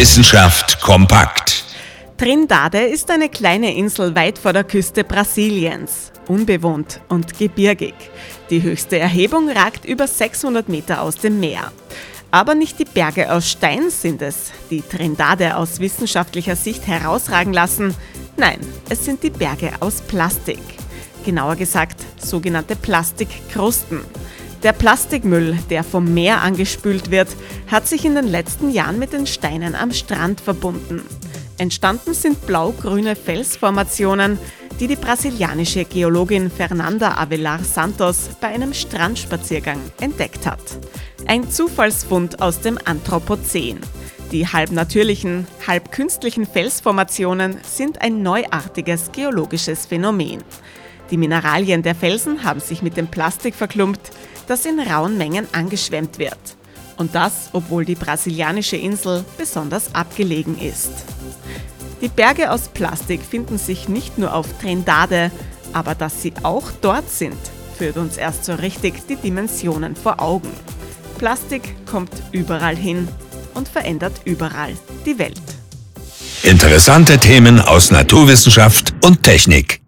Wissenschaft kompakt. Trindade ist eine kleine Insel weit vor der Küste Brasiliens, unbewohnt und gebirgig. Die höchste Erhebung ragt über 600 Meter aus dem Meer. Aber nicht die Berge aus Stein sind es, die Trindade aus wissenschaftlicher Sicht herausragen lassen. Nein, es sind die Berge aus Plastik. Genauer gesagt, sogenannte Plastikkrusten. Der Plastikmüll, der vom Meer angespült wird, hat sich in den letzten Jahren mit den Steinen am Strand verbunden. Entstanden sind blau-grüne Felsformationen, die die brasilianische Geologin Fernanda Avelar Santos bei einem Strandspaziergang entdeckt hat. Ein Zufallsfund aus dem Anthropozän. Die halb natürlichen, halb künstlichen Felsformationen sind ein neuartiges geologisches Phänomen. Die Mineralien der Felsen haben sich mit dem Plastik verklumpt, das in rauen Mengen angeschwemmt wird. Und das, obwohl die brasilianische Insel besonders abgelegen ist. Die Berge aus Plastik finden sich nicht nur auf Trindade, aber dass sie auch dort sind, führt uns erst so richtig die Dimensionen vor Augen. Plastik kommt überall hin und verändert überall die Welt. Interessante Themen aus Naturwissenschaft und Technik.